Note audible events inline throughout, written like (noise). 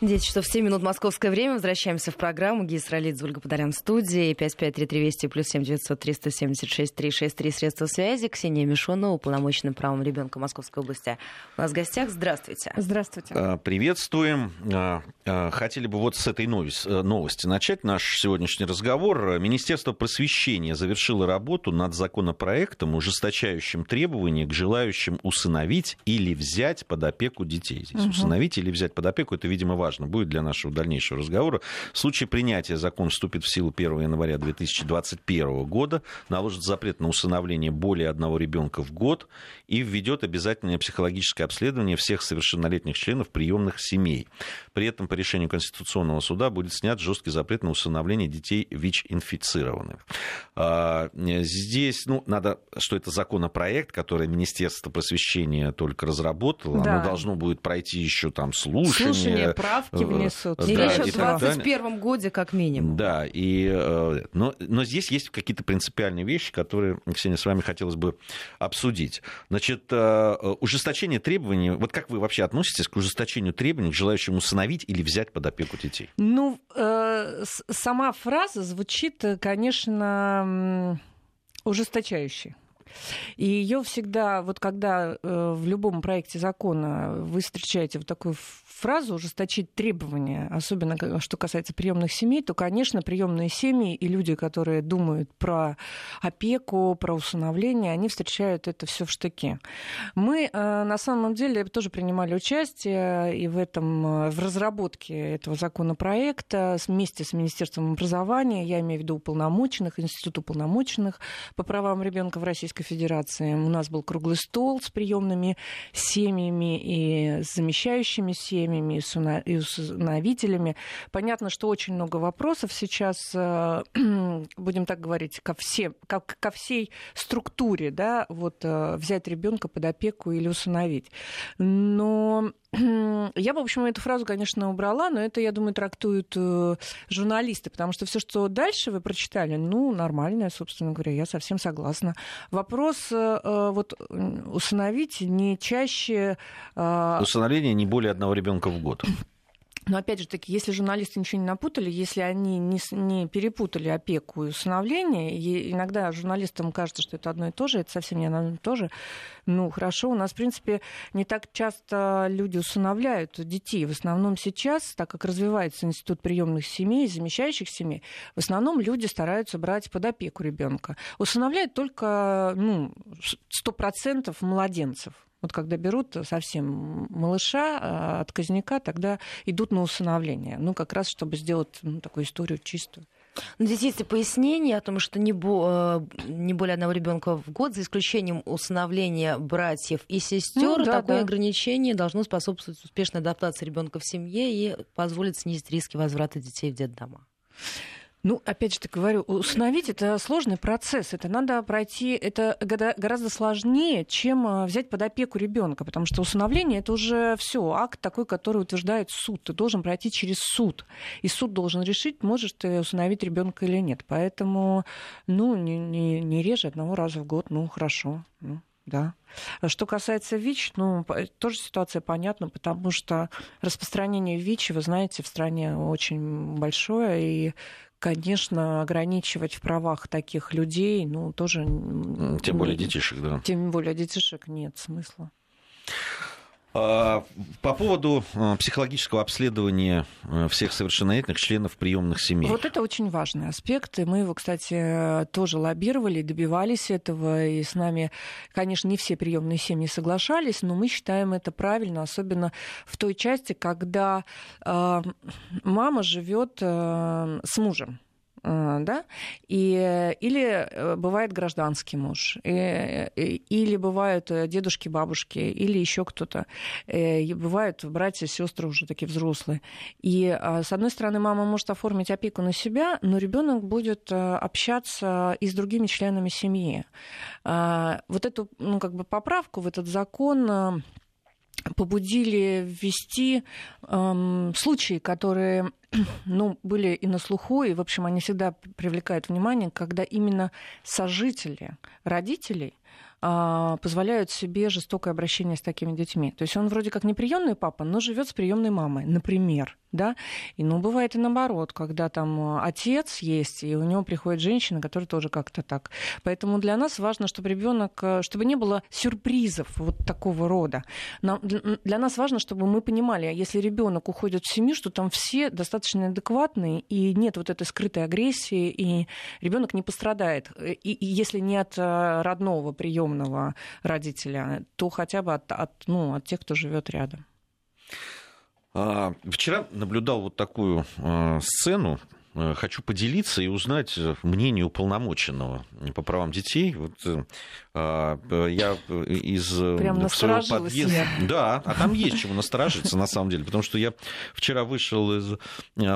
10 часов 7 минут московское время. Возвращаемся в программу. Гиз Ролидзе, Ольга Подарян в студии. 553320 плюс 7 900 376 363 средства связи. Ксения Мишонова, уполномоченным правом ребенка Московской области. У нас в гостях. Здравствуйте. Здравствуйте. А, приветствуем. А, а, хотели бы вот с этой новости начать наш сегодняшний разговор. Министерство просвещения завершило работу над законопроектом, ужесточающим требования к желающим усыновить или взять под опеку детей. Здесь угу. усыновить или взять под опеку, это, видимо, важно важно будет для нашего дальнейшего разговора. В случае принятия закон вступит в силу 1 января 2021 года, наложит запрет на усыновление более одного ребенка в год и введет обязательное психологическое обследование всех совершеннолетних членов приемных семей. При этом по решению Конституционного суда будет снят жесткий запрет на усыновление детей ВИЧ-инфицированных. А, здесь, ну, надо, что это законопроект, который Министерство просвещения только разработало, да. оно должно будет пройти еще там слушание. Слушание, правки внесут. И речь о 2021 годе как минимум. Да, и, э, но, но здесь есть какие-то принципиальные вещи, которые, Ксения, с вами хотелось бы обсудить. Значит, э, ужесточение требований, вот как вы вообще относитесь к ужесточению требований к желающим усыновить или взять под опеку детей? Ну, э, сама фраза звучит, конечно, ужесточающе. И ее всегда, вот когда э, в любом проекте закона вы встречаете вот такую фразу ужесточить требования, особенно что касается приемных семей, то, конечно, приемные семьи и люди, которые думают про опеку, про усыновление, они встречают это все в штыке. Мы э, на самом деле тоже принимали участие и в этом э, в разработке этого законопроекта вместе с Министерством образования, я имею в виду уполномоченных, Институт уполномоченных по правам ребенка в Российской Федерации. У нас был круглый стол с приемными семьями и с замещающими семьями семьями и усыновителями. Понятно, что очень много вопросов сейчас, э, (clears throat) будем так говорить, ко, всем, ко, ко всей структуре, да, вот э, взять ребенка под опеку или усыновить. Но (clears throat) я бы, в общем, эту фразу, конечно, убрала, но это, я думаю, трактуют э, журналисты, потому что все, что дальше вы прочитали, ну, нормальное, собственно говоря, я совсем согласна. Вопрос вот усыновить не чаще... Усыновление не более одного ребенка в год. Но опять же таки, если журналисты ничего не напутали, если они не, не перепутали опеку и усыновление, и иногда журналистам кажется, что это одно и то же, это совсем не одно и то же, ну хорошо, у нас, в принципе, не так часто люди усыновляют детей. В основном сейчас, так как развивается институт приемных семей, замещающих семей, в основном люди стараются брать под опеку ребенка. Усыновляют только ну, 100% младенцев. Вот когда берут совсем малыша, а, отказника, тогда идут на усыновление. Ну, как раз, чтобы сделать ну, такую историю чистую. Но здесь есть и пояснение о том, что не, бо, э, не более одного ребенка в год, за исключением усыновления братьев и сестер, ну, да, такое да. ограничение должно способствовать успешной адаптации ребенка в семье и позволить снизить риски возврата детей в детдома. Ну, опять же, так говорю, установить это сложный процесс. Это надо пройти, это гораздо сложнее, чем а, взять под опеку ребенка, потому что усыновление это уже все акт такой, который утверждает суд. Ты должен пройти через суд. И суд должен решить, можешь ты усыновить ребенка или нет. Поэтому, ну, не, не, не реже одного раза в год, ну, хорошо. Ну, да. Что касается ВИЧ, ну, тоже ситуация понятна, потому что распространение ВИЧ, вы знаете, в стране очень большое, и конечно, ограничивать в правах таких людей, ну, тоже... Тем более детишек, да. Тем более детишек нет смысла. А, по поводу а, психологического обследования а, всех совершеннолетних членов приемных семей. Вот это очень важный аспект, и мы его, кстати, тоже лоббировали, добивались этого, и с нами, конечно, не все приемные семьи соглашались, но мы считаем это правильно, особенно в той части, когда мама живет с мужем. А, да, и, или э, бывает гражданский муж, и, или бывают э, дедушки, бабушки, или еще кто-то, э, и бывают братья, сестры уже такие взрослые. И а, с одной стороны, мама может оформить опеку на себя, но ребенок будет общаться и с другими членами семьи. А, вот эту, ну, как бы поправку в этот закон побудили ввести эм, случаи, которые (clears throat) ну, были и на слуху, и, в общем, они всегда привлекают внимание, когда именно сожители родителей позволяют себе жестокое обращение с такими детьми. То есть он вроде как не приемный папа, но живет с приемной мамой, например. Да? И, ну, бывает и наоборот, когда там отец есть, и у него приходит женщина, которая тоже как-то так. Поэтому для нас важно, чтобы ребенок, э, чтобы не было сюрпризов вот такого рода. Нам, для нас важно, чтобы мы понимали, если ребенок уходит в семью, что там все достаточно адекватные, и нет вот этой скрытой агрессии, и ребенок не пострадает. И, и если не от э, родного приема приемного родителя, то хотя бы от, от, ну, от тех, кто живет рядом. А, вчера наблюдал вот такую а, сцену. А, хочу поделиться и узнать мнение уполномоченного по правам детей. Вот, я из Прям своего подъезда... Да, а там есть чему насторожиться, на самом деле. Потому что я вчера вышел из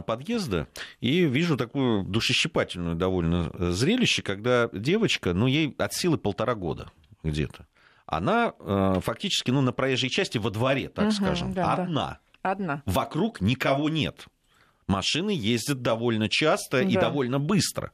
подъезда и вижу такую душещипательную довольно зрелище, когда девочка, ну, ей от силы полтора года где-то, она э, фактически ну, на проезжей части во дворе, так угу, скажем, да, одна. Да. Одна. Вокруг никого нет. Машины ездят довольно часто да. и довольно быстро.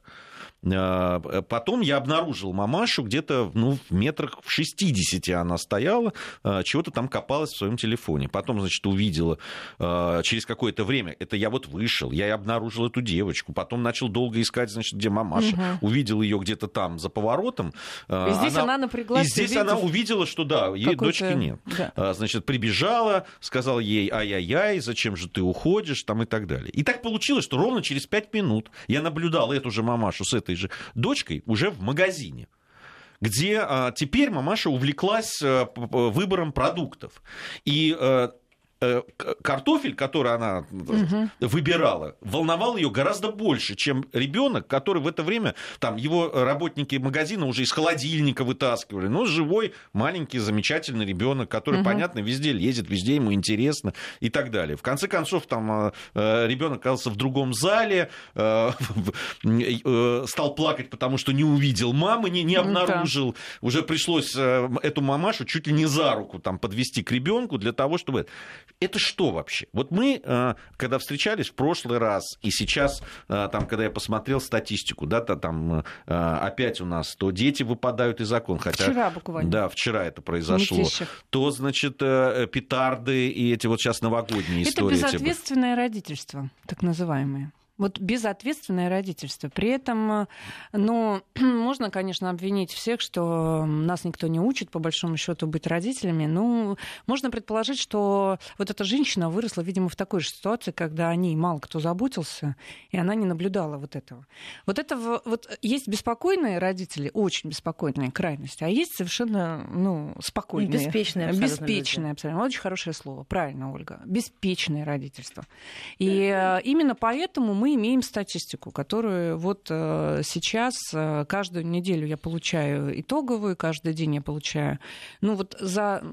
Э, потом я обнаружил мамашу где-то ну, в метрах в 60 она стояла, э, чего-то там копалась в своем телефоне. Потом, значит, увидела э, через какое-то время, это я вот вышел, я и обнаружил эту девочку. Потом начал долго искать, значит, где мамаша. Угу. Увидел ее где-то там за поворотом. И здесь она, она напряглась. И здесь она увидела, что да, ей дочки нет. Да. Значит, прибежала, сказала ей, ай-яй-яй, зачем же ты уходишь, там и так далее. И так получилось, что ровно через 5 минут я наблюдал эту же мамашу с этой этой же дочкой уже в магазине где а, теперь мамаша увлеклась а, выбором продуктов. И Э, картофель, который она угу. выбирала, волновал ее гораздо больше, чем ребенок, который в это время, там, его работники магазина уже из холодильника вытаскивали. Но живой, маленький, замечательный ребенок, который, угу. понятно, везде лезет, везде ему интересно и так далее. В конце концов, там э, ребенок оказался в другом зале, (laughs) э, стал плакать, потому что не увидел мамы, не, не обнаружил. Да. Уже пришлось эту мамашу чуть ли не за руку там подвести к ребенку для того, чтобы это что вообще? Вот мы, э, когда встречались в прошлый раз, и сейчас, э, там, когда я посмотрел статистику, да, то там э, опять у нас то дети выпадают из закона, хотя... Вчера буквально. Да, вчера это произошло. То, значит, петарды и эти вот сейчас новогодние это истории. Это безответственное родительство, так называемое. Вот безответственное родительство. При этом, э, ну, (clears throat) можно, конечно, обвинить всех, что нас никто не учит, по большому счету, быть родителями. Ну, можно предположить, что вот эта женщина выросла, видимо, в такой же ситуации, когда о ней мало кто заботился, и она не наблюдала вот этого. Вот это вот есть беспокойные родители, очень беспокойные крайности, а есть совершенно, ну, спокойные. Беспечные абсолютно. Беспечные абсолютно. Очень хорошее слово. Правильно, Ольга. Беспечное родительство. И э, именно поэтому мы имеем статистику, которую вот э, сейчас э, каждую неделю я получаю итоговую, каждый день я получаю. Ну вот за,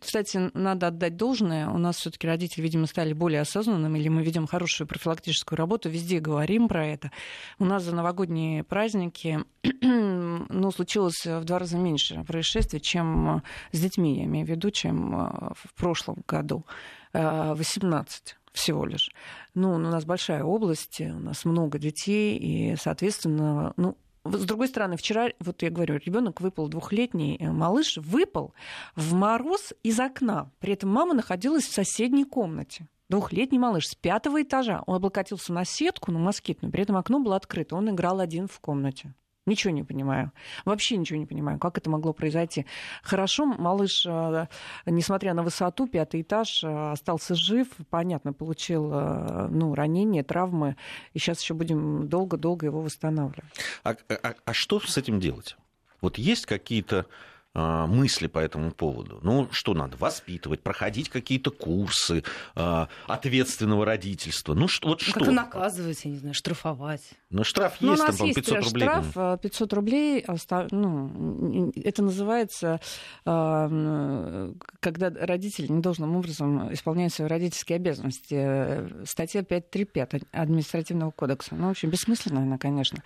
кстати, надо отдать должное, у нас все-таки родители, видимо, стали более осознанными, или мы видим хорошую профилактическую работу, везде говорим про это. У нас за новогодние праздники (clears throat) ну, случилось в два раза меньше происшествий, чем с детьми, я имею в виду, чем э, в прошлом году. 18 всего лишь. Ну, у нас большая область, у нас много детей, и, соответственно, ну, с другой стороны, вчера, вот я говорю, ребенок выпал, двухлетний э, малыш выпал в мороз из окна. При этом мама находилась в соседней комнате. Двухлетний малыш с пятого этажа. Он облокотился на сетку, на москитную, при этом окно было открыто. Он играл один в комнате. Ничего не понимаю. Вообще ничего не понимаю, как это могло произойти. Хорошо, малыш, э, несмотря на высоту, пятый этаж, э, остался жив. Понятно, получил э, ну, ранение, травмы. И сейчас еще будем долго-долго его восстанавливать. А, а, а что с этим делать? Вот есть какие-то мысли по этому поводу. Ну, что надо? Воспитывать, проходить какие-то курсы а, ответственного родительства. Ну, что, вот что? Как-то наказывать, я не знаю, штрафовать. Ну, штраф ну, есть, там, есть 500 рублей. Штраф 500 э, рублей, ну, это называется, когда родитель недолжным образом исполняет свои родительские обязанности. Э, статья 535 административного кодекса. Ну, в общем, бессмысленно она, конечно.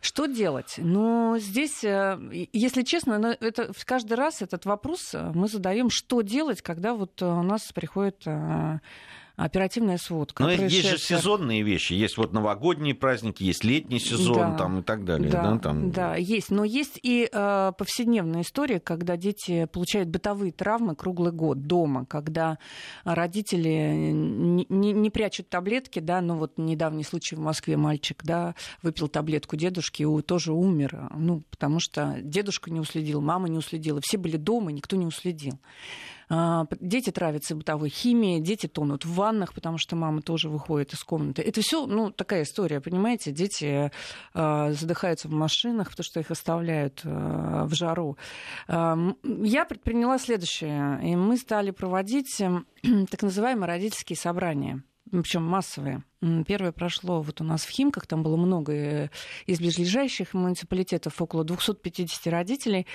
Что делать? Ну, здесь, э, если честно, ну, это каждый раз этот вопрос э, мы задаем, что делать, когда вот э, у нас приходит э, оперативная сводка. Но есть же сезонные вещи. Есть вот новогодние праздники, есть летний сезон да, там, и так далее. Да, да, там... да, есть. Но есть и э, повседневная история, когда дети получают бытовые травмы круглый год дома, когда родители не, не, не прячут таблетки, да, ну вот недавний случай в Москве мальчик, да, выпил таблетку дедушки и тоже умер, ну, потому что дедушка не уследил, мама не уследила, все были дома, никто не уследил. А, дети травятся бытовой химией, дети тонут в ваннах, потому что мама тоже выходит из комнаты. Это все, ну, такая история, понимаете? Дети а, задыхаются в машинах, потому что их оставляют а, в жару. Я предприняла следующее. И мы стали проводить эм, (clears throat) так называемые родительские собрания причем массовые. Первое прошло вот у нас в Химках, там было много э, из ближайших муниципалитетов, около 250 родителей.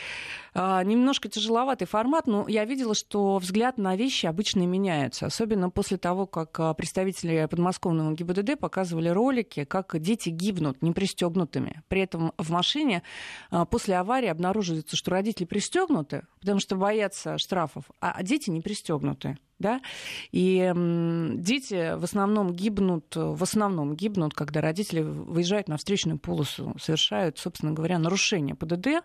А, немножко тяжеловатый формат, но я видела, что взгляд на вещи обычно меняется, особенно после того, как а, представители подмосковного ГИБДД показывали ролики, как дети гибнут непристегнутыми. При этом в машине а, после аварии обнаруживается, что родители пристегнуты, потому что боятся штрафов, а дети не пристегнуты да, и дети в основном гибнут, в основном гибнут, когда родители выезжают на встречную полосу, совершают, собственно говоря, нарушение ПДД,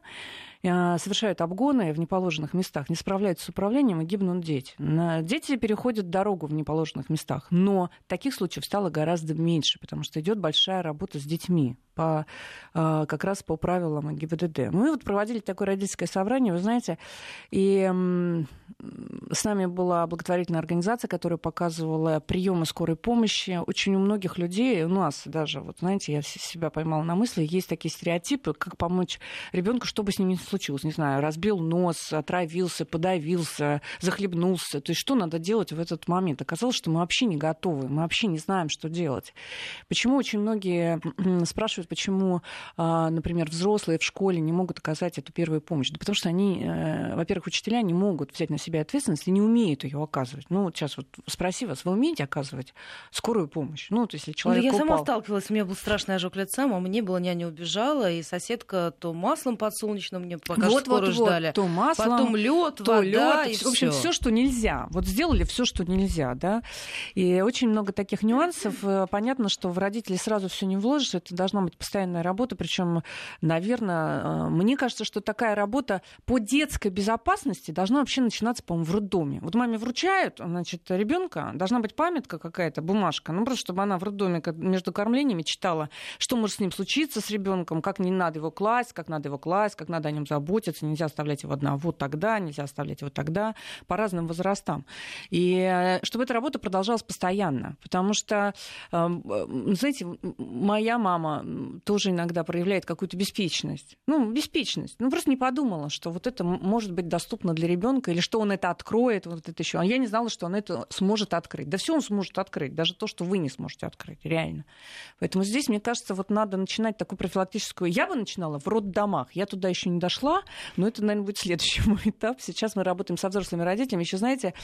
совершают обгоны в неположенных местах, не справляются с управлением и гибнут дети. Дети переходят дорогу в неположенных местах, но таких случаев стало гораздо меньше, потому что идет большая работа с детьми по, э, как раз по правилам ГИБДД. Мы вот проводили такое родительское собрание, вы знаете, и с нами была благотворительная организация, которая показывала приемы скорой помощи. Очень у многих людей, у нас даже, вот знаете, я себя поймала на мысли, есть такие стереотипы, как помочь ребенку, чтобы с ним не случилось? Не знаю, разбил нос, отравился, подавился, захлебнулся. То есть что надо делать в этот момент? Оказалось, что мы вообще не готовы, мы вообще не знаем, что делать. Почему очень многие спрашивают, почему, а, например, взрослые в школе не могут оказать эту первую помощь? Да потому что они, э, во-первых, учителя не могут взять на себя ответственность и не умеют ее оказывать. Ну, вот сейчас вот спроси вас, вы умеете оказывать скорую помощь? Ну, то есть, если человек ну, я упал... сама сталкивалась, у меня был страшный ожог лица, а мне было няня убежала, и соседка то маслом подсолнечным мне пока вот, скоро вот, ждали. Вот, то масло, потом лед, то вода лед. И в общем, все, что нельзя. Вот сделали все, что нельзя, да. И очень много таких нюансов. Э, понятно, что в родителей сразу все не вложишь. Это должна быть постоянная работа. Причем, наверное, э, мне кажется, что такая работа по детской безопасности должна вообще начинаться, по-моему, в роддоме. Вот маме вручают, значит, ребенка, должна быть памятка какая-то, бумажка, ну просто чтобы она в роддоме между кормлениями читала, что может с ним случиться с ребенком, как не надо его класть, как надо его класть, как надо о нем заботиться, нельзя оставлять его одного тогда, нельзя оставлять его тогда, по разным возрастам. И э, чтобы эта работа продолжалась постоянно, потому что, эм, э, знаете, моя мама тоже иногда проявляет какую-то беспечность. Ну, беспечность. Ну, просто не подумала, что вот это может быть доступно для ребенка, или что он это откроет, вот это еще. А я не знала, что он это сможет открыть. Да все он сможет открыть, даже то, что вы не сможете открыть, реально. Поэтому здесь, мне кажется, вот надо начинать такую профилактическую... Я бы начинала в роддомах. Я туда еще не дошла, прошла, но это, наверное, будет следующий (laughs) мой этап. Сейчас мы работаем со взрослыми родителями. Еще, знаете,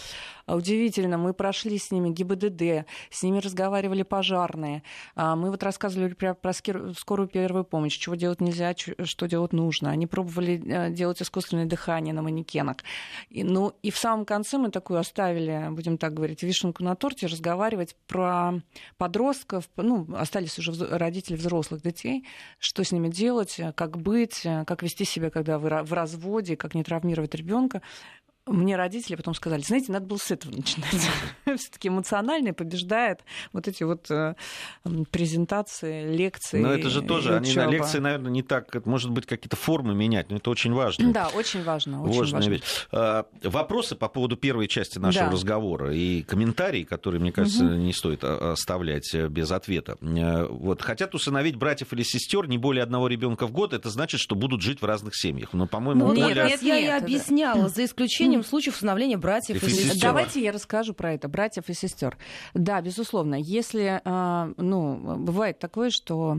удивительно, мы прошли с ними ГИБДД, с ними разговаривали пожарные. А, мы вот рассказывали про, про скорую первую помощь, чего делать нельзя, что делать нужно. Они пробовали э, делать искусственное дихание на манекенах. И, ну, и в самом конце мы такую оставили, будем так говорить, вишенку на торте, разговаривать про подростков, ну, остались уже родители взрослых детей, что с ними делать, как быть, как вести себя, когда когда в разводе, как не травмировать ребенка. Мне родители потом сказали, знаете, надо было с этого начинать. (laughs) Все-таки эмоциональное побеждает вот эти вот э, презентации, лекции. Но это же тоже, они на лекции, наверное, не так, может быть, какие-то формы менять, но это очень важно. Да, очень важно. Очень важно. А, вопросы по поводу первой части нашего да. разговора и комментарии, которые, мне кажется, угу. не стоит оставлять э, без ответа. Э, вот хотят усыновить братьев или сестер не более одного ребенка в год, это значит, что будут жить в разных семьях. Но, по-моему, ну, более... нет, я и объясняла, за исключением исключением случаев усыновления братьев и, и сестер. Давайте я расскажу про это, братьев и сестер. Да, безусловно, если, а, ну, бывает такое, что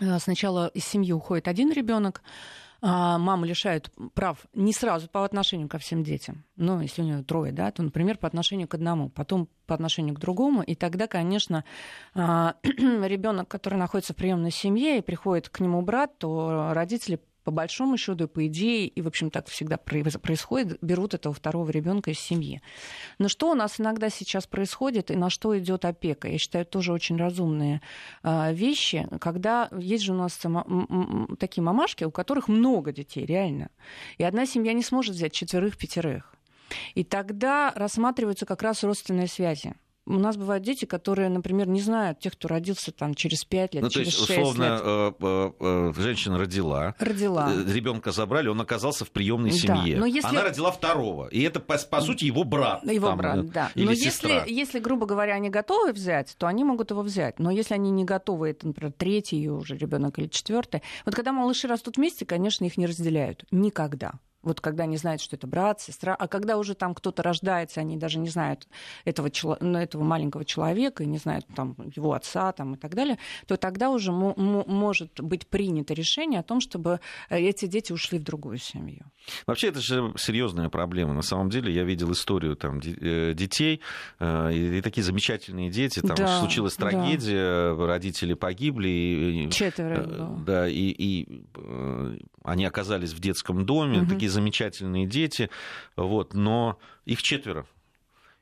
а, сначала из семьи уходит один ребенок, а, маму лишают прав не сразу по отношению ко всем детям. Ну, если у нее трое, да, то, например, по отношению к одному, потом по отношению к другому. И тогда, конечно, (clears throat) ребенок, который находится в приемной семье и приходит к нему брат, то родители по большому счету, по идее, и, в общем, так всегда происходит, берут этого второго ребенка из семьи. Но что у нас иногда сейчас происходит и на что идет опека? Я считаю, тоже очень разумные а, вещи, когда есть же у нас такие мамашки, у которых много детей, реально. И одна семья не сможет взять четверых-пятерых. И тогда рассматриваются как раз родственные связи у нас бывают дети, которые, например, не знают тех, кто родился там через 5 лет, ну, через то есть, 6 условно, лет. Э, э, э, женщина родила, родила. ребенка забрали, он оказался в приемной семье. Да, но если... Она родила второго, и это, по, по сути, его брат. Его там, брат, да. Или но сестра. если, если, грубо говоря, они готовы взять, то они могут его взять. Но если они не готовы, это, например, третий уже ребенок или четвертый. Вот когда малыши растут вместе, конечно, их не разделяют. Никогда вот когда они знают, что это брат, сестра, а когда уже там кто-то рождается, они даже не знают этого, ну, этого маленького человека и не знают там, его отца там, и так далее, то тогда уже может быть принято решение о том, чтобы э, эти дети ушли в другую семью. Вообще это же серьезная проблема. На самом деле я видел историю там, э, детей, э, и такие замечательные дети, там да, случилась трагедия, да. родители погибли. Четверо. Да, и, и они оказались в детском доме, угу. такие замечательные дети, вот, но их четверо.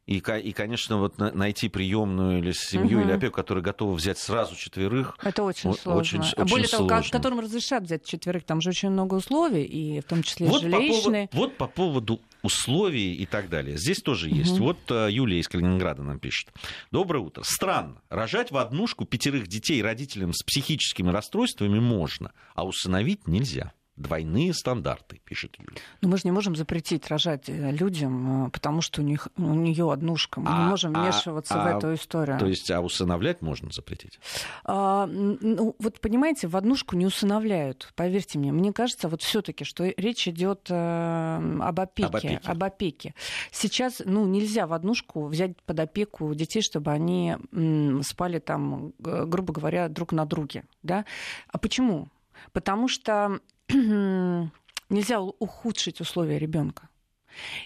И, и, конечно, вот найти приемную или семью, угу. или опеку, которая готова взять сразу четверых. Это очень вот, сложно. Очень, а более того, сложно. которым разрешат взять четверых, там же очень много условий, и в том числе вот жилищные. По поводу, вот по поводу условий и так далее. Здесь тоже угу. есть. Вот э, Юлия из Калининграда нам пишет. Доброе утро. Странно. Рожать в однушку пятерых детей родителям с психическими расстройствами можно, а усыновить нельзя. Двойные стандарты, пишет Юлия. Но мы же не можем запретить рожать э, людям, э, потому что у, них, у нее однушка. Мы а, не можем а, вмешиваться а, в эту историю. То есть, а усыновлять можно запретить? А, ну, вот понимаете, в однушку не усыновляют, поверьте мне. Мне кажется, вот все-таки, что речь идет э, об, опеке, об опеке. Об опеке. Сейчас, ну, нельзя в однушку взять под опеку детей, чтобы они м, спали там, грубо говоря, друг на друге. Да? А почему? Потому что (clears throat) нельзя ухудшить условия ребенка.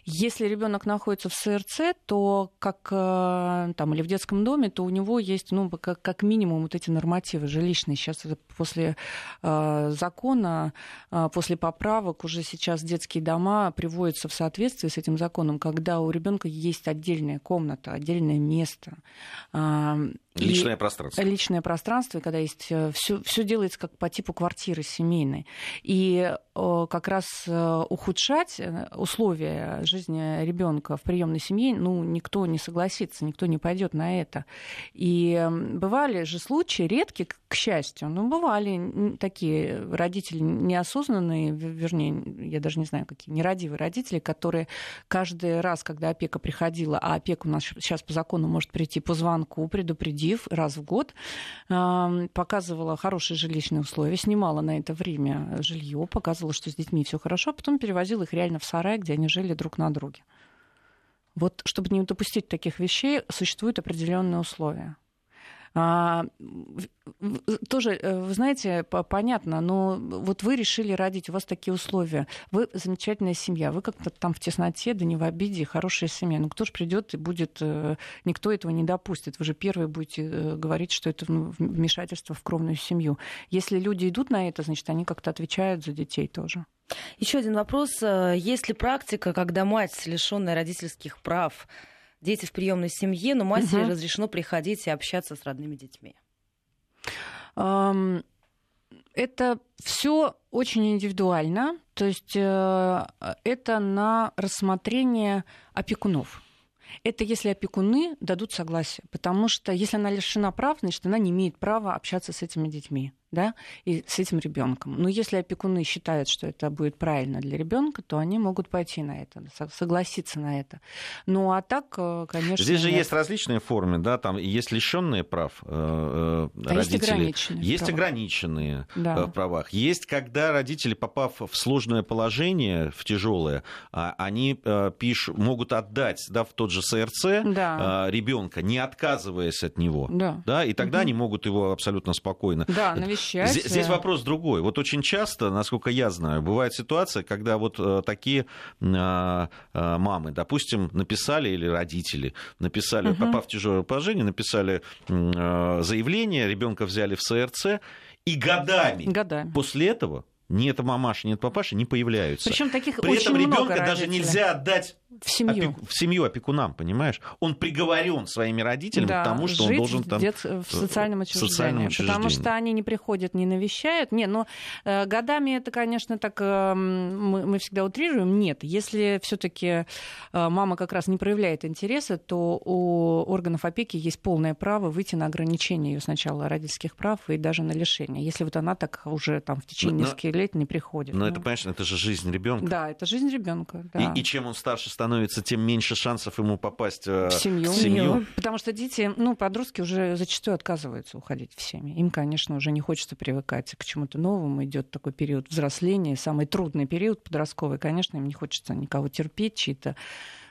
Если ребенок находится в СРЦ, то как э, там или в детском доме, то у него есть, ну, как, как минимум вот эти нормативы жилищные. Сейчас после э, закона, э, после поправок уже сейчас детские дома приводятся в соответствие с этим законом, когда у ребенка есть отдельная комната, отдельное место. Э, личное и пространство. Личное пространство, и когда есть все, все делается как по типу квартиры семейной. И э, как раз э, ухудшать условия жизни ребенка в приемной семье, ну, никто не согласится, никто не пойдет на это. И бывали же случаи, редкие, к счастью, но бывали такие родители неосознанные, вернее, я даже не знаю, какие, нерадивые родители, которые каждый раз, когда опека приходила, а опека у нас сейчас по закону может прийти по звонку, предупредив раз в год, показывала хорошие жилищные условия, снимала на это время жилье, показывала, что с детьми все хорошо, а потом перевозила их реально в сарай, где они жили друг на друге. Вот чтобы не допустить таких вещей, существуют определенные условия. А, тоже, э, вы знаете, понятно, но вот вы решили родить, у вас такие условия, вы замечательная семья, вы как-то там в тесноте, да не в обиде, хорошая семья. Ну кто же придет и будет, э, никто этого не допустит. Вы же первые будете э, говорить, что это ну, вмешательство в кровную семью. Если люди идут на это, значит, они как-то отвечают за детей тоже. Еще один вопрос. Есть ли практика, когда мать, лишенная родительских прав, дети в приемной семье, но матери угу. разрешено приходить и общаться с родными детьми? Это все очень индивидуально, то есть э, это на рассмотрение опекунов. Это если опекуны дадут согласие, потому что если она лишена прав, значит, она не имеет права общаться с этими детьми да, и с этим ребенком. Но если опекуны считают, что это будет правильно для ребенка, то они могут пойти на это, согласиться на это. Ну а так, э, конечно. Здесь же нет. есть различные формы, да, там есть лишенные прав э, а родители, есть ограниченные, есть права. ограниченные да. в правах, есть когда родители, попав в сложное положение, в тяжелое, а, они пишут, могут отдать, да, в тот же СРЦ да. ребенка, не отказываясь от него, да, да и тогда угу. они могут его абсолютно спокойно. Да, навещать Здесь, здесь вопрос другой. Вот очень часто, насколько я знаю, бывает ситуация, когда вот э, такие а, а, мамы, допустим, написали или родители написали, угу. попав в тяжелое положение, написали а, заявление, ребенка взяли в СРЦ, и годами, годами. после этого Нет мамаши, нет папаши не появляются. Причем таких При очень этом ребенка много даже родителей. нельзя отдать в семью. Опеку, в семью опекунам, понимаешь? Он приговорен своими родителями да, к тому, что он жить должен в там... Дет... В социальном учреждении. социальном учреждении. Потому что они не приходят, не навещают. Не, но э, годами это, конечно, так э, мы, мы всегда утрируем. Нет, если все таки э, мама как раз не проявляет интереса, то у органов опеки есть полное право выйти на ограничение ее сначала родительских прав и даже на лишение. Если вот она так уже там в течение Но- нескольких лет не приходит. Но Ну, это, конечно, это же жизнь ребенка. Да, это жизнь ребенка. Да. И, и чем он старше становится, тем меньше шансов ему попасть э, в семью. в семью. Потому что дети, ну, подростки уже зачастую отказываются уходить в семьи. Им, конечно, уже не хочется привыкать к чему-то новому. Идет такой период взросления, самый трудный период подростковый. Конечно, им не хочется никого терпеть, чьи-то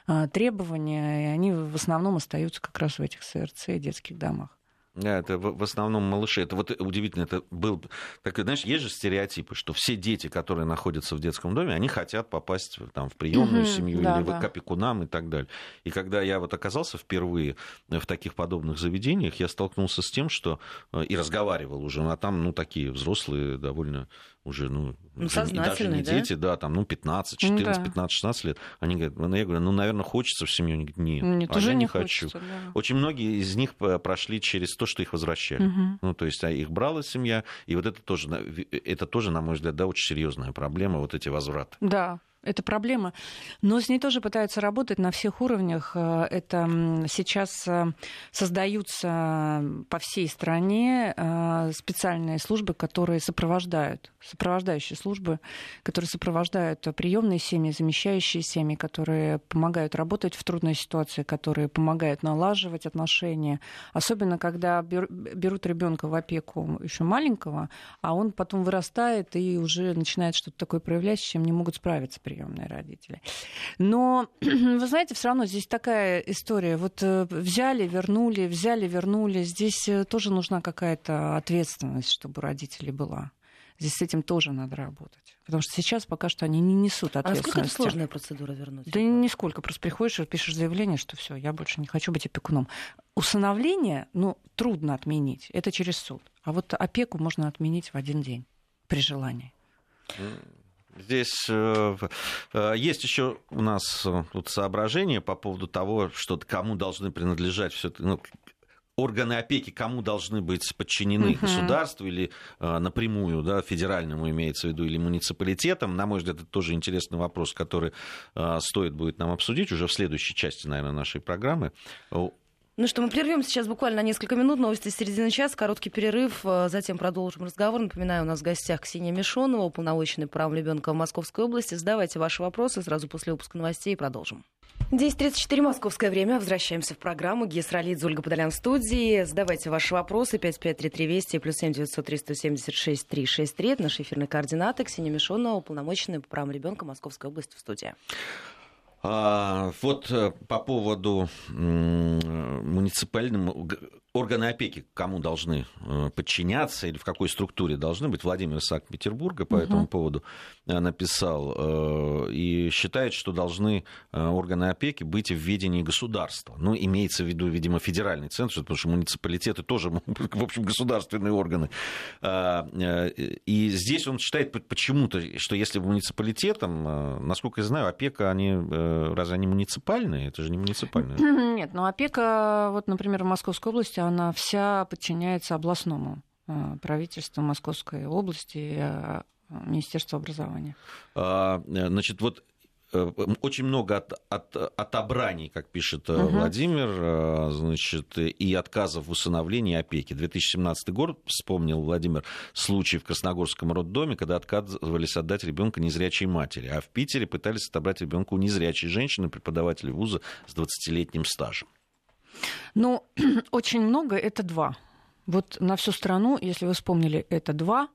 а, требования, и они в основном остаются как раз в этих СРЦ и детских домах. Да, это в основном малыши. Это вот удивительно, это был... Так, знаешь, есть же стереотипы, что все дети, которые находятся в детском доме, они хотят попасть там, в приемную Мгм, семью да, или в- да. к опекунам и так далее. И когда я вот оказался впервые в таких подобных заведениях, я столкнулся с тем, что... э, И разговаривал уже, а там, ну, такие взрослые, довольно уже, ну, Ну, даже не да? дети, да, там, ну, 15, Ну, 14, да. 15, 16 лет. Они говорят, ну, я говорю, ну, наверное, хочется в семью. Они говорят, нет, Нет, а уже я не хочу. хочется. да. Очень многие из них э, прошли через то, что их возвращали. Мгм. Ну, то есть а их брала семья, и вот это тоже, ви- это тоже, на мой взгляд, да, очень серьезная проблема, вот эти возвраты. Да, это проблема. Но с ней тоже пытаются работать на всех уровнях. Э, Это сейчас э, создаются по всей стране э, специальные службы, которые сопровождают, сопровождающие службы, которые сопровождают приемные семьи, замещающие семьи, которые помогают работать в трудной ситуации, которые помогают налаживать отношения. Особенно, когда бер- берут ребенка в опеку еще маленького, а он потом вырастает и уже начинает что-то такое проявлять, с чем не могут справиться приемные родители. Но, (clears throat) вы знаете, все равно здесь такая история. Вот э, взяли, вернули, взяли, вернули. Здесь э, тоже нужна какая-то ответственность, чтобы у родителей была. Здесь с этим тоже надо работать. Потому что сейчас пока что они не несут А насколько это ответственности. сложная процедура вернуть? Да нисколько. Просто приходишь и пишешь заявление, что все, я больше не хочу быть опекуном. Усыновление, ну, трудно отменить. Это через суд. А вот опеку можно отменить в один день при желании. Здесь э, э, есть еще у нас э, тут соображение по поводу того, что кому должны принадлежать все ну, органы опеки, кому должны быть подчинены Мгм. государству или э, напрямую, да, федеральному имеется в виду, или муниципалитетам. На мой взгляд, это тоже интересный вопрос, который э, стоит будет нам обсудить уже в следующей части, наверное, нашей программы. Ну что, мы прервем сейчас буквально на несколько минут. Новости середины часа, короткий перерыв, э, затем продолжим разговор. Напоминаю, у нас в гостях Ксения Мишонова, уполномоченный по правам ребенка Московской области. Задавайте ваши вопросы сразу после выпуска новостей и продолжим. 10.34 московское время. Возвращаемся в программу. Гес Ролидзе, Ольга Подолян в студии. Задавайте ваши вопросы. 5533 Вести плюс 7 903 176 363. Это наши эфирные координаты. Ксения Мишонова, уполномоченная по правам ребенка Московской области в студии. А, вот э, по поводу м, муниципального органы опеки, кому должны э, подчиняться или в какой структуре должны быть, Владимир из Санкт-Петербурга по Мгм. этому поводу э, написал э, и считает, что должны органы опеки быть в ведении государства. Ну, имеется в виду, видимо, федеральный центр, потому что муниципалитеты тоже, в общем, государственные органы. А, И здесь он считает почему-то, что если муниципалитетом, насколько я знаю, опека, они разве они муниципальные? Это же не муниципальные. Нет, но опека, вот, например, в Московской области, она вся подчиняется областному э, правительству Московской области, э, Министерству образования. А, э, Значит, вот очень много от, от, отобраний, как пишет Мгм. Владимир, значит, и отказов в усыновлении и опеке. 2017 год, вспомнил Владимир, случай в Красногорском роддоме, когда отказывались отдать ребенка незрячей матери, а в Питере пытались отобрать ребенка у незрячей женщины, преподавателя вуза с 20-летним стажем. Ну, (clears throat) очень много это два. Вот на всю страну, если вы вспомнили, это два.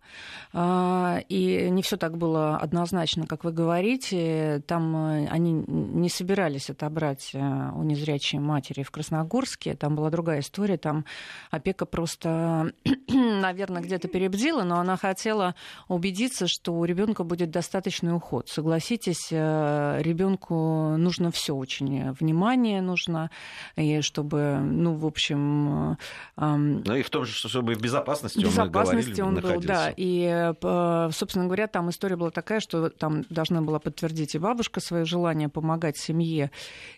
А, И не все так было однозначно, как вы говорите. Там э, они не собирались отобрать э, у незрячей матери в Красногорске. Там была другая история. Там опека просто, (clears throat) наверное, где-то перебдила, но она хотела убедиться, что у ребенка будет достаточный уход. Согласитесь, ребенку нужно все очень. Внимание нужно, и чтобы, ну, в общем... э, Ну и в том том, чтобы безопасности, безопасности он, говорили, он был, да. И, собственно говоря, там история была такая, что там должна была подтвердить и бабушка свое желание помогать семье,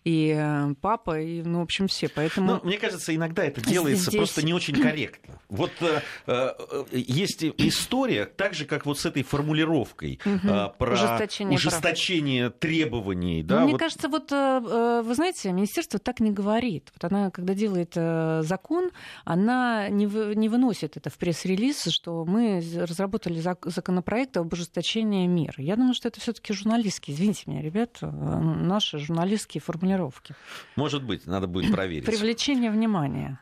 и папа, и, ну, в общем, все. Поэтому... Ну, мне кажется, иногда это делается Здесь... просто не очень (laughs) корректно. Вот э, э, есть история, так же, как вот с этой формулировкой угу. про ужесточение, ужесточение требований. Да, ну, мне вот... кажется, вот вы знаете, министерство так не говорит. Вот она, когда делает закон, она не, вы, не выносит это в пресс-релиз, что мы разработали законопроект об ужесточении мер. Я думаю, что это все-таки журналистские, извините меня, ребят, наши журналистские формулировки. Может быть, надо будет проверить. Привлечение внимания.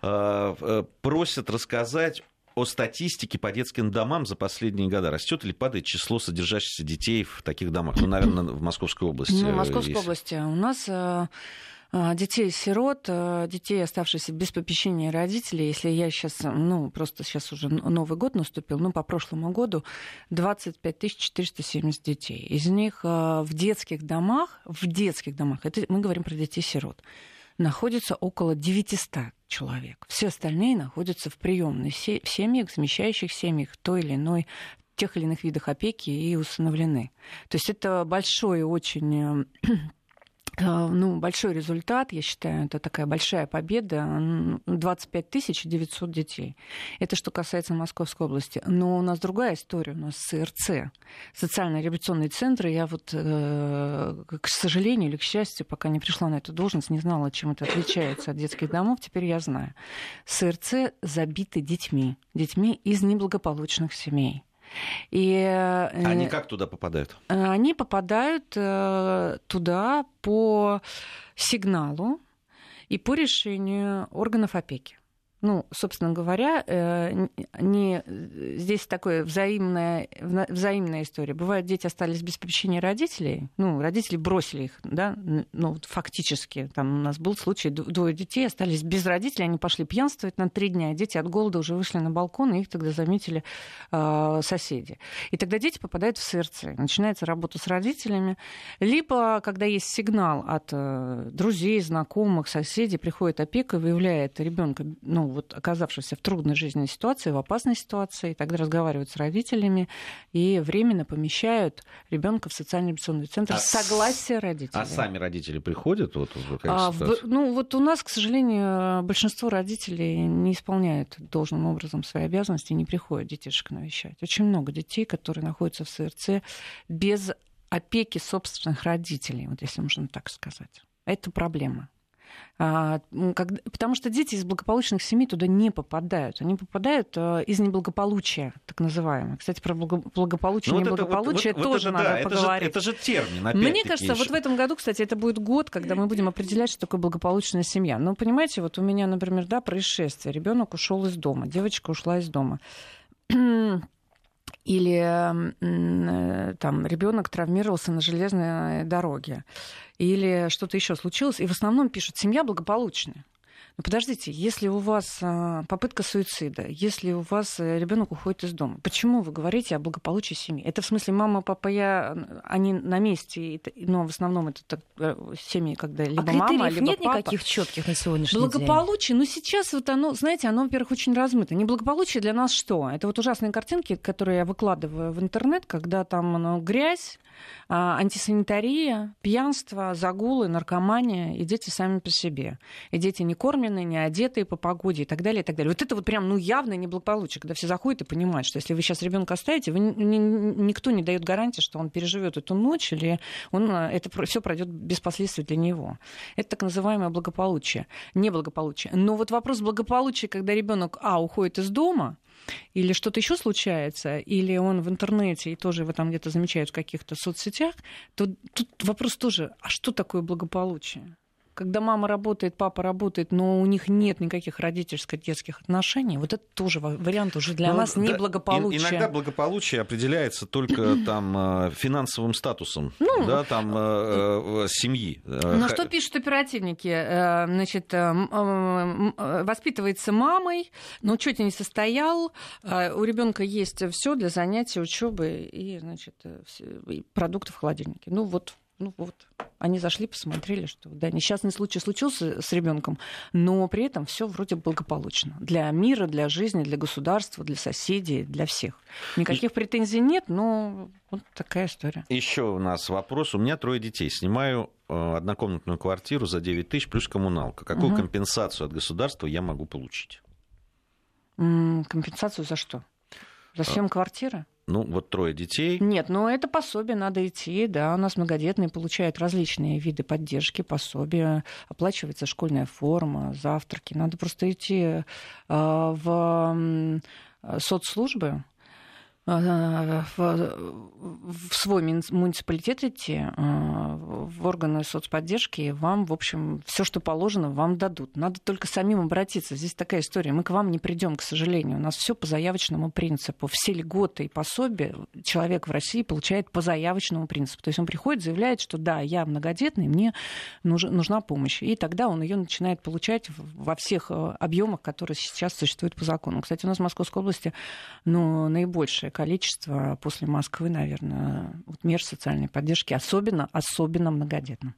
Просят рассказать о статистике по детским домам за последние годы. Растет или падает число содержащихся детей в таких домах? Ну, наверное, в Московской области. Ну, в Московской есть. области. У нас э, э, детей-сирот, э, детей, оставшихся без попечения родителей, если я сейчас, ну, просто сейчас уже Новый год наступил, ну, по прошлому году 25 470 детей. Из них в детских домах, в детских домах, это мы говорим про детей-сирот, находится около 900 человек. Все остальные находятся в приемной, в семьях, замещающих семьях той или иной тех или иных видах опеки и усыновлены. То есть это большой очень ну, большой результат, я считаю, это такая большая победа. 25 900 детей. Это что касается Московской области. Но у нас другая история, у нас СРЦ, социально-реабилитационные центры. Я вот, э, к сожалению или к счастью, пока не пришла на эту должность, не знала, чем это отличается от детских домов, теперь я знаю. СРЦ забиты детьми, детьми из неблагополучных семей. И, э, они как туда попадают? Они попадают э, туда по сигналу и по решению органов опеки ну, собственно говоря, э, не, здесь такое взаимная, взаимная история. Бывает, дети остались без попечения родителей, ну, родители бросили их, да, ну, фактически. Там у нас был случай, двое детей остались без родителей, они пошли пьянствовать на три дня, дети от голода уже вышли на балкон, и их тогда заметили э, соседи. И тогда дети попадают в сердце, начинается работа с родителями, либо, когда есть сигнал от э, друзей, знакомых, соседей, приходит опека и выявляет ребенка, ну, вот оказавшихся в трудной жизненной ситуации, в опасной ситуации, тогда разговаривают с родителями и временно помещают ребенка в социальный реабилитационный центр а с согласия родителей. А сами родители приходят? Вот, а, в, ну, вот у нас, к сожалению, большинство родителей не исполняют должным образом свои обязанности не приходят детишек навещать. Очень много детей, которые находятся в СРЦ без опеки собственных родителей, вот если можно так сказать. Это проблема. А, потому что дети из благополучных семей туда не попадают. Они попадают э, из неблагополучия, так называемое. Кстати, про благополучие и ну, неблагополучие вот, вот, тоже вот это, надо да, поговорить. Это же, это же термин, Мне кажется, еще. вот в этом году, кстати, это будет год, когда мы будем определять, что такое благополучная семья. Ну, понимаете, вот у меня, например, да, происшествие. Ребенок ушел из дома, девочка ушла из дома или э, там ребенок травмировался на железной дороге, или что-то еще случилось, и в основном пишут семья благополучная. Подождите, если у вас а, попытка суицида, если у вас э, ребенок уходит из дома, почему вы говорите о благополучии семьи? Это в смысле мама, папа, я, они на месте, но в основном это так, э, семьи, когда либо а мама, либо нет папа. никаких четких на сегодняшний благополучие, день? ну сейчас вот оно, знаете, оно, во-первых, очень размыто. Неблагополучие для нас что? Это вот ужасные картинки, которые я выкладываю в интернет, когда там ну, грязь, а, антисанитария, пьянство, загулы, наркомания, и дети сами по себе. И дети не кормленные, не одетые по погоде и так далее, и так далее. Вот это вот прям, ну, явное неблагополучие, когда все заходят и понимают, что если вы сейчас ребенка оставите, вы, ни, никто не дает гарантии, что он переживет эту ночь, или он, а, это все пройдет без последствий для него. Это так называемое благополучие, неблагополучие. Но вот вопрос благополучия, когда ребенок, а, уходит из дома, или что-то еще случается, или он в интернете и тоже его там где-то замечают в каких-то соцсетях, то тут вопрос тоже, а что такое благополучие? Когда мама работает, папа работает, но у них нет никаких родительско-детских отношений, вот это тоже вариант уже для ну, нас да, неблагополучия. Иногда благополучие определяется только (clears throat) там э, финансовым статусом, ну, да, там э, э, семьи. Ну что пишут оперативники? Значит, воспитывается мамой, но учете не состоял, у ребенка есть все для занятий, учебы и, значит, продукты в холодильнике. Ну вот ну вот, они зашли, посмотрели, что да, несчастный случай случился с ребенком, но при этом все вроде благополучно. Для мира, для жизни, для государства, для соседей, для всех. Никаких претензий нет, но вот такая история. Еще у нас вопрос. У меня трое детей. Снимаю э, однокомнатную квартиру за 9 тысяч плюс коммуналка. Какую угу. компенсацию от государства я могу получить? Компенсацию за что? За съем квартиры? Ну, вот трое детей. Нет, ну это пособие надо идти, да. У нас многодетные получают различные виды поддержки, пособия, оплачивается школьная форма, завтраки. Надо просто идти э, в соцслужбы, в свой муниципалитет идти, а, в органы соцподдержки, вам, в общем, все, что положено, вам дадут. Надо только самим обратиться. Здесь такая история. Мы к вам не придем, к сожалению. У нас все по заявочному принципу. Все льготы и пособия человек в России получает по заявочному принципу. То есть он приходит, заявляет, что да, я многодетный, мне нужна помощь. И тогда он ее начинает получать во всех э, объемах, которые сейчас существуют по закону. Кстати, у нас в Московской области ну, наибольшее количество после Москвы, наверное, вот мер социальной поддержки, особенно, особенно многодетным.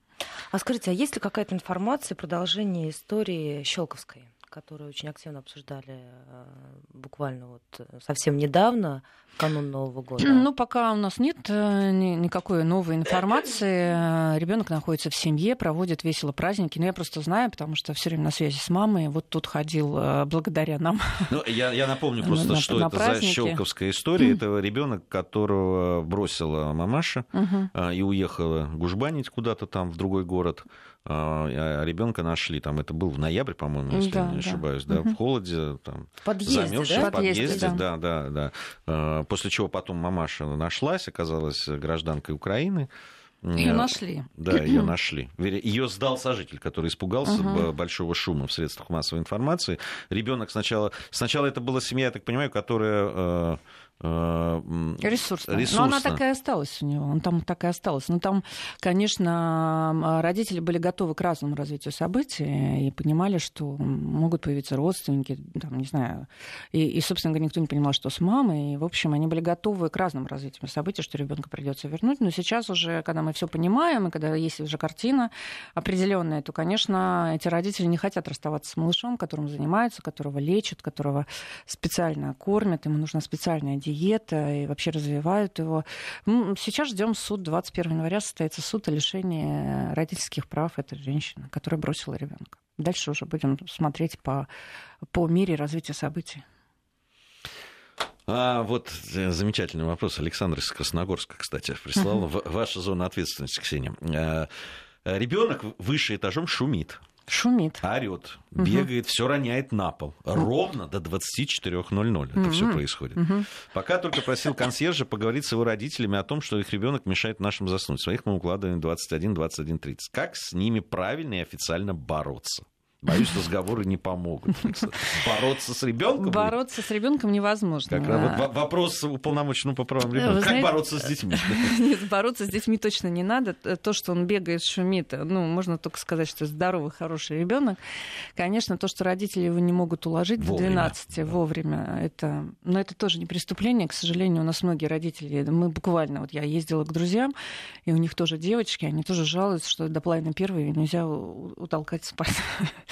А скажите, а есть ли какая-то информация, продолжение истории Щелковской? Которую очень активно обсуждали э, буквально вот э, совсем недавно, в канун Нового года? Ну, пока у нас нет э, никакой новой информации. Ребенок находится в семье, проводит весело праздники. Но я просто знаю, потому что все время на связи с мамой. Вот тут ходил благодаря нам. Ну, я, я напомню просто, на, что на это праздники. за щелковская история. Это ребенок, которого бросила мамаша угу. и уехала гужбанить куда-то там в другой город. А, а ребенка нашли, там это был в ноябре, по-моему, если да, я не да. ошибаюсь, да, угу. в холоде, там, в подъезде, замерзший, да? в подъезде, да, да, да. да. После чего потом мамаша нашлась, оказалась гражданкой Украины. Ее нашли. Да, ее (clears throat) нашли. Ее сдал сожитель, который испугался uh большого шума в средствах массовой информации. Ребенок сначала, сначала это была семья, я так понимаю, которая э, Ресурсно. Ресурсно. Но она такая и осталась у него, он там так и осталась. Но там, конечно, родители были готовы к разному развитию событий и понимали, что могут появиться родственники, там, не знаю. И, и, собственно говоря, никто не понимал, что с мамой. И, в общем, они были готовы к разному развитию событий, что ребенка придется вернуть. Но сейчас уже, когда мы все понимаем, и когда есть уже картина определенная, то, конечно, эти родители не хотят расставаться с малышом, которым занимаются, которого лечат, которого специально кормят, ему нужна специальная диета диета и вообще развивают его. Сейчас ждем суд. 21 января состоится суд о лишении родительских прав этой женщины, которая бросила ребенка. Дальше уже будем смотреть по, по мере развития событий. А вот э, замечательный вопрос. Александр из Красногорска, кстати, прислал. Uh-huh. Ваша зона ответственности, Ксения. А, Ребенок выше этажом шумит. Шумит. Орет, угу. бегает, все роняет на пол. Ровно до 24.00 это угу. все происходит. Угу. Пока только просил консьержа поговорить с его родителями о том, что их ребенок мешает нашим заснуть. Своих мы укладываем 21-21.30. Как с ними правильно и официально бороться? Боюсь, разговоры не помогут. Бороться с ребенком? Бороться с ребенком невозможно. Как, вот вопрос уполномоченного по правам ребенка. Как знаете... бороться с детьми? (laughs) Нет, бороться с детьми точно не надо. То, что он бегает, шумит, ну, можно только сказать, что здоровый, хороший ребенок. Конечно, то, что родители его не могут уложить вовремя. до 12 да. вовремя, это, но это тоже не преступление. К сожалению, у нас многие родители, мы буквально, вот я ездила к друзьям, и у них тоже девочки, они тоже жалуются, что до половины первой нельзя утолкать спать. (laughs)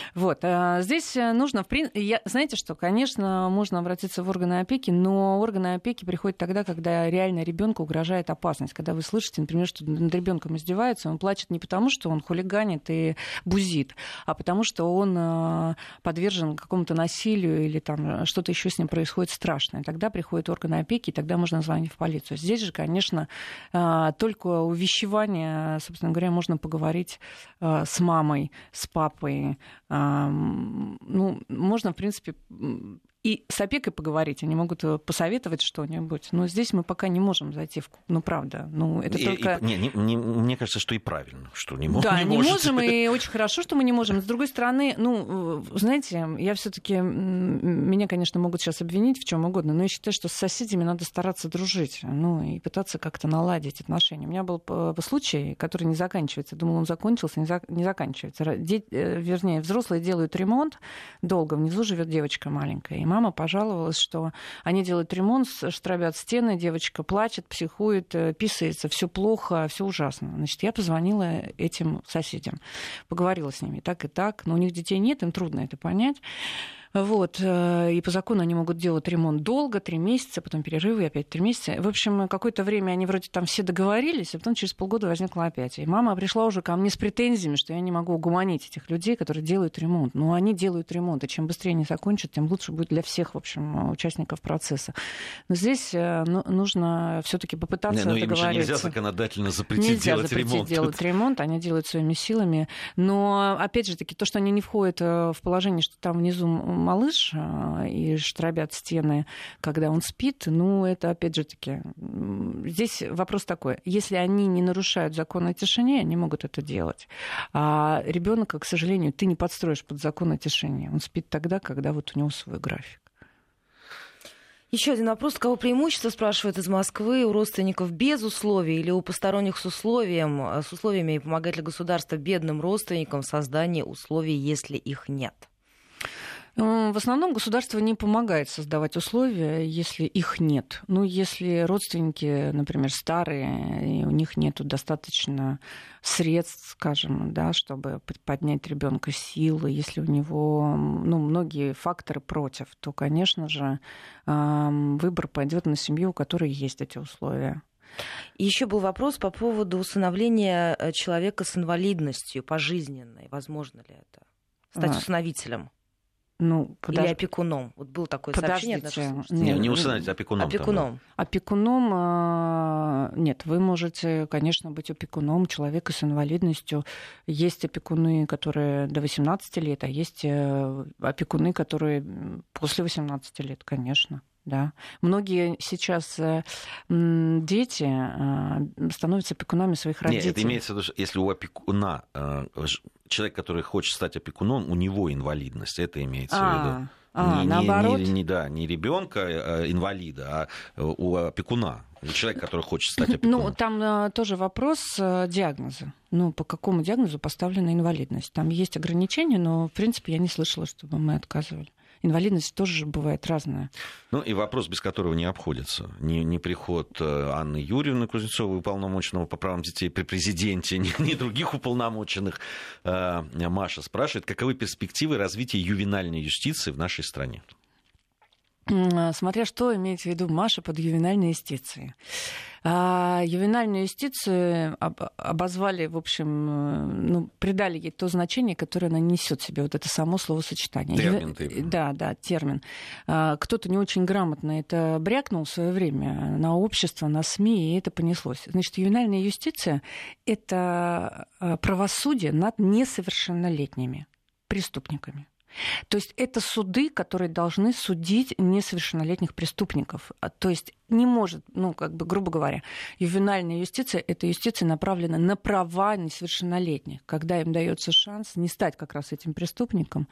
Вот. А здесь э, нужно, в знаете что, конечно, можно обратиться в органы опеки, но органы опеки приходят тогда, когда реально ребенку угрожает опасность. Когда вы слышите, например, что над ребенком издеваются, он плачет не потому, что он хулиганит и бузит, а потому что он э, подвержен какому-то насилию или там что-то еще с ним происходит страшное. Тогда приходят органы опеки, и тогда можно звонить в полицию. Здесь же, конечно, э, только увещевание, собственно говоря, можно поговорить с мамой, с папой, ну, можно, в принципе, и с опекой поговорить, они могут э, посоветовать что-нибудь. Но здесь мы пока не можем зайти в... Ну, правда. Ну, это и, только... И, не, не, не, мне кажется, что и правильно, что не можем. Да, (laughs) не, не можем, (laughs) и очень хорошо, что мы не можем. С другой стороны, ну, знаете, я все таки Меня, конечно, могут сейчас обвинить в чем угодно, но я считаю, что с соседями надо стараться дружить, ну, и пытаться как-то наладить отношения. У меня был случай, который не заканчивается. Думал, он закончился, не, за... не заканчивается. Де... Э, вернее, взрослые делают ремонт долго, внизу живет девочка маленькая, Мама пожаловалась, что они делают ремонт, штробят стены, девочка плачет, психует, э, писается, все плохо, все ужасно. Значит, я позвонила этим соседям, поговорила с ними так и так, но у них детей нет, им трудно это понять. Вот. Э, и по закону они могут делать ремонт долго, три месяца, потом перерывы, и опять три месяца. В общем, какое-то время они вроде там все договорились, а потом через полгода возникло опять. И мама пришла уже ко мне с претензиями, что я не могу угуманить этих людей, которые делают ремонт. Но они делают ремонт, и чем быстрее они закончат, тем лучше будет для всех, в общем, участников процесса. Но здесь э, ну, нужно все таки попытаться не, но договориться. Им же нельзя законодательно запретить нельзя делать запретить ремонт. делать ремонт, они делают своими силами. Но, опять же таки, то, что они не входят э, в положение, что там внизу малыш а, и штробят стены, когда он спит, ну, это, опять же таки, здесь вопрос такой. Если они не нарушают закон о тишине, они могут это делать. А ребенка, к сожалению, ты не подстроишь под закон о тишине. Он спит тогда, когда вот у него свой график. Еще один вопрос. Кого преимущество, спрашивают из Москвы, у родственников без условий или у посторонних с, условием, с условиями помогать ли государство бедным родственникам в создании условий, если их нет? В основном государство не помогает создавать условия, если их нет. Ну, если родственники, например, старые, и у них нет достаточно средств, скажем, да, чтобы поднять ребенка силы, если у него ну, многие факторы против, то, конечно же, выбор пойдет на семью, у которой есть эти условия. Еще был вопрос по поводу усыновления э, человека с инвалидностью пожизненной. Возможно ли это? Стать а. усыновителем? Ну, подож... Или опекуном. Вот был такое Подождите. сообщение. Не, не усыновить, а опекуном. Опекуном. Там, да. Опекуном, а, нет, вы можете, конечно, быть опекуном человека с инвалидностью. Есть опекуны, которые до 18 лет, а есть э, опекуны, которые после 18 лет, конечно. Да. Многие сейчас э, дети э, становятся опекунами своих родителей. Нет, это имеется в виду, если у опекуна человек, который хочет стать опекуном, у него инвалидность, это имеется а, в виду. А, не, наоборот? Не, не, да, не ребенка а, инвалида, а у опекуна, у человека, который хочет стать (clears throat) опекуном. Ну, там а, тоже вопрос а, диагноза. Ну, по какому диагнозу поставлена инвалидность? Там есть ограничения, но, в принципе, я не слышала, чтобы мы отказывали инвалидность тоже бывает разная. Ну и вопрос, без которого не обходится. Ни, ни приход э, Анны Юрьевны Кузнецовой, уполномоченного по правам детей при президенте, (laughs) ни, ни других уполномоченных. Э, Маша спрашивает, каковы перспективы развития ювенальной юстиции в нашей стране? Смотря что имеется в виду Маша под ювенальной юстицией. А ювенальную юстицию обозвали, в общем, э, ну, придали ей то значение, которое она несет себе, вот это само словосочетание. Термин ты. Да, да, термин. А, кто-то не очень грамотно это брякнул в свое время на общество, на СМИ, и это понеслось. Значит, ювенальная юстиция — это а, правосудие над несовершеннолетними преступниками. То есть это суды, которые должны судить несовершеннолетних преступников. А, то есть не может, ну, как бы, грубо говоря, ювенальная юстиция — это юстиция направлена на права несовершеннолетних, когда им дается шанс не стать как раз этим преступником.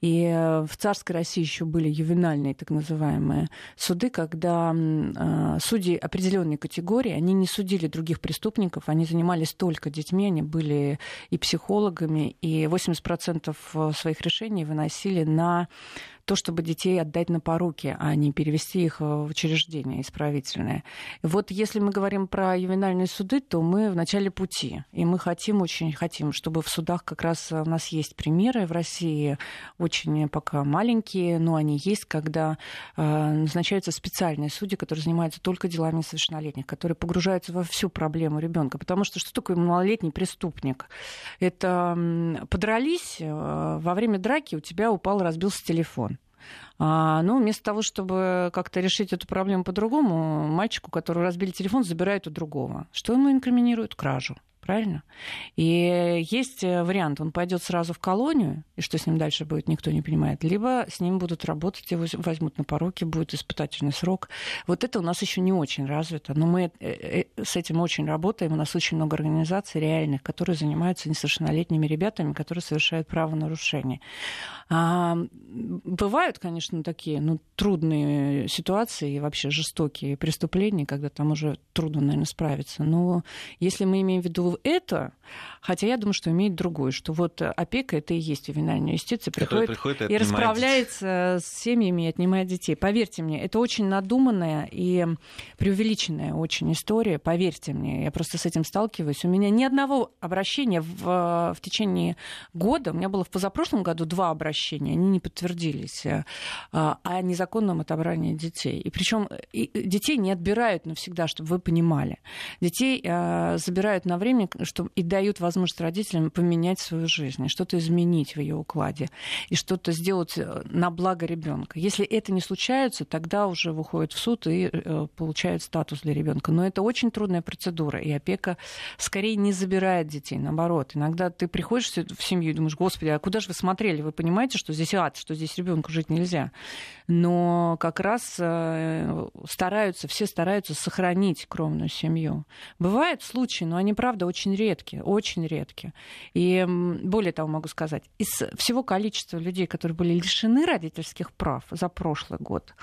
И э, в царской России еще были ювенальные так называемые суды, когда э, судьи определенной категории, они не судили других преступников, они занимались только детьми, они были и психологами, и 80% э, своих решений выносили на то, чтобы детей отдать на поруки, а не перевести их в учреждение исправительное. Вот если мы говорим про ювенальные суды, то мы в начале пути. И мы хотим, очень хотим, чтобы в судах как раз у нас есть примеры в России, очень пока маленькие, но они есть, когда э, назначаются специальные судьи, которые занимаются только делами несовершеннолетних, которые погружаются во всю проблему ребенка. Потому что что такое малолетний преступник? Это подрались, э, во время драки у тебя упал, разбился телефон. А, ну, вместо того, чтобы как-то решить эту проблему по-другому, мальчику, которого разбили телефон, забирают у другого. Что ему инкриминируют? Кражу правильно? И есть э, вариант, он пойдет сразу в колонию, и что с ним дальше будет, никто не понимает, либо с ним будут работать, его возьмут на поруки, будет испытательный срок. Вот это у нас еще не очень развито, но мы э, э, с этим очень работаем, у нас очень много организаций реальных, которые занимаются несовершеннолетними ребятами, которые совершают правонарушения. А, бывают, конечно, такие ну, трудные ситуации и вообще жестокие преступления, когда там уже трудно, наверное, справиться. Но если мы имеем в виду это, хотя я думаю, что имеет другое, что вот опека это и есть ювенальная юстиция, приходит, приходит и, и расправляется детей. с семьями и отнимает детей. Поверьте мне, это очень надуманная и преувеличенная очень история, поверьте мне, я просто с этим сталкиваюсь. У меня ни одного обращения в, в течение года, у меня было в позапрошлом году два обращения, они не подтвердились, э, о незаконном отобрании детей. И причем детей не отбирают навсегда, чтобы вы понимали. Детей э, забирают на время чтобы, и дают возможность родителям поменять свою жизнь, что-то изменить в ее укладе, и что-то сделать э, на благо ребенка. Если это не случается, тогда уже выходит в суд и получают статус для ребенка. Но это очень трудная процедура, и опека скорее не забирает детей, наоборот. Иногда ты приходишь в семью и думаешь, господи, а куда же вы смотрели? Вы понимаете, что здесь ад, что здесь ребенку жить нельзя. Но как раз э, стараются, все стараются сохранить кровную семью. Бывают случаи, но они, правда, очень редкие, очень редкие. И более того могу сказать, из всего количества людей, которые были лишены родительских прав за прошлый год,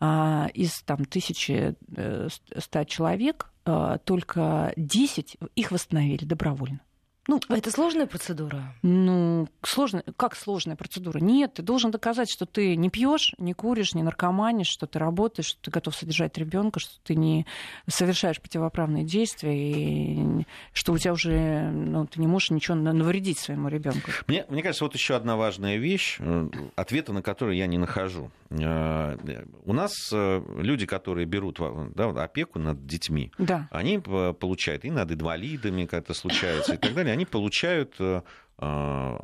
а, из там 1100 э, человек, э, только 10 их восстановили добровольно. Ну, а это сложная процедура? Ну, сложная. Как сложная процедура? Нет, ты должен доказать, что ты не пьешь, не куришь, не наркоманишь, что ты работаешь, что ты готов содержать ребенка, что ты не совершаешь противоправные действия, и что у тебя уже ну, ты не можешь ничего навредить своему ребенку. Мне, мне кажется, вот еще одна важная вещь, э, ответа на которую я не нахожу. Э, у нас э, люди, которые берут да, опеку над детьми, да. они получают и над инвалидами, как это случается, и так далее они получают э, э,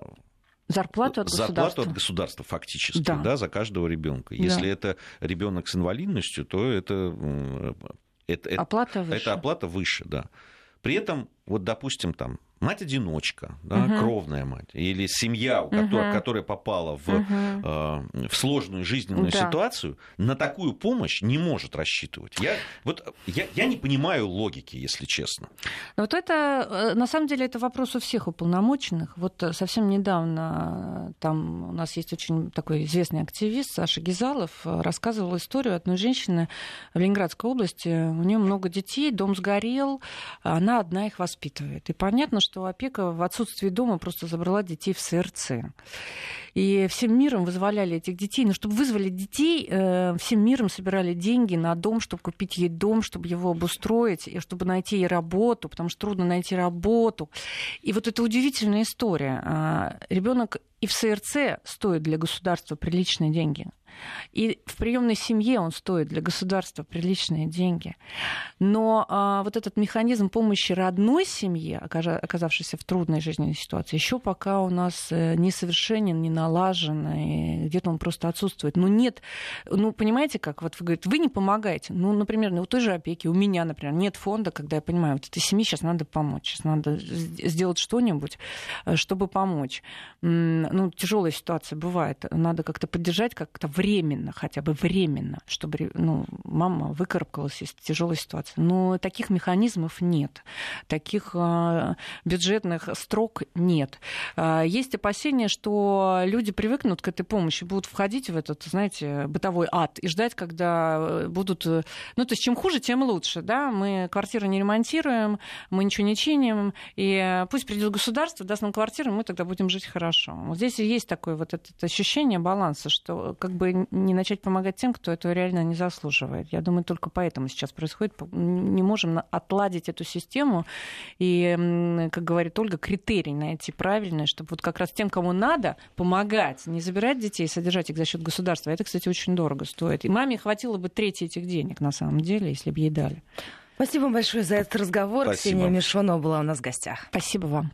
Зарплату от государства. Зарплату от государства, фактически, да. Да, за каждого ребенка. Если да. это ребенок с инвалидностью, то это, э, это, оплата выше. это оплата выше, да. При этом, вот, допустим, там мать-одиночка, да, угу. кровная мать, или семья, угу. которая, которая попала в, угу. э, в сложную жизненную да. ситуацию, на такую помощь не может рассчитывать. Я, вот, я, я не понимаю логики, если честно. Но вот это, э, на самом деле, это вопрос у всех уполномоченных. Вот э, совсем недавно э, там у нас есть очень такой известный активист Саша Гизалов, рассказывал историю одной женщины в Ленинградской области. У нее много детей, дом сгорел, она одна их воспитывает. И понятно, что что опека в отсутствии дома просто забрала детей в СРЦ. И всем миром вызволяли этих детей. Но ну, чтобы вызвали детей, э, всем миром собирали деньги на дом, чтобы купить ей дом, чтобы его обустроить, и чтобы найти ей работу, потому что трудно найти работу. И вот это удивительная история. А, Ребенок и в СРЦ стоит для государства приличные деньги. И в приемной семье он стоит для государства приличные деньги. Но а, вот этот механизм помощи родной семье, оказавшейся в трудной жизненной ситуации, еще пока у нас э, несовершенен, не налажен, и где-то он просто отсутствует. Ну нет, ну понимаете как, вот вы говорите, вы не помогаете. Ну, например, у той же опеки, у меня, например, нет фонда, когда я понимаю, вот этой семье сейчас надо помочь, сейчас надо сделать что-нибудь, э, чтобы помочь. Ну, тяжелая ситуация бывает, надо как-то поддержать, как-то временно, хотя бы временно, чтобы ну, мама выкарабкалась из тяжелой ситуации. Но таких механизмов нет, таких э, бюджетных строк нет. Э, есть опасения, что люди привыкнут к этой помощи, будут входить в этот, знаете, бытовой ад и ждать, когда э, будут... Э, ну, то есть чем хуже, тем лучше. Да? Мы квартиры не ремонтируем, мы ничего не чиним, и пусть придет государство, даст нам квартиру, мы тогда будем жить хорошо. Вот здесь есть такое вот это ощущение баланса, что как бы не начать помогать тем, кто этого реально не заслуживает. Я думаю, только поэтому сейчас происходит. Не можем отладить эту систему и, как говорит Ольга, критерий найти правильный, чтобы вот как раз тем, кому надо, помогать, не забирать детей, содержать их за счет государства. Это, кстати, очень дорого стоит. И маме хватило бы трети этих денег, на самом деле, если бы ей дали. Спасибо большое за этот разговор. Спасибо. Ксения Мишонова была у нас в гостях. Спасибо вам.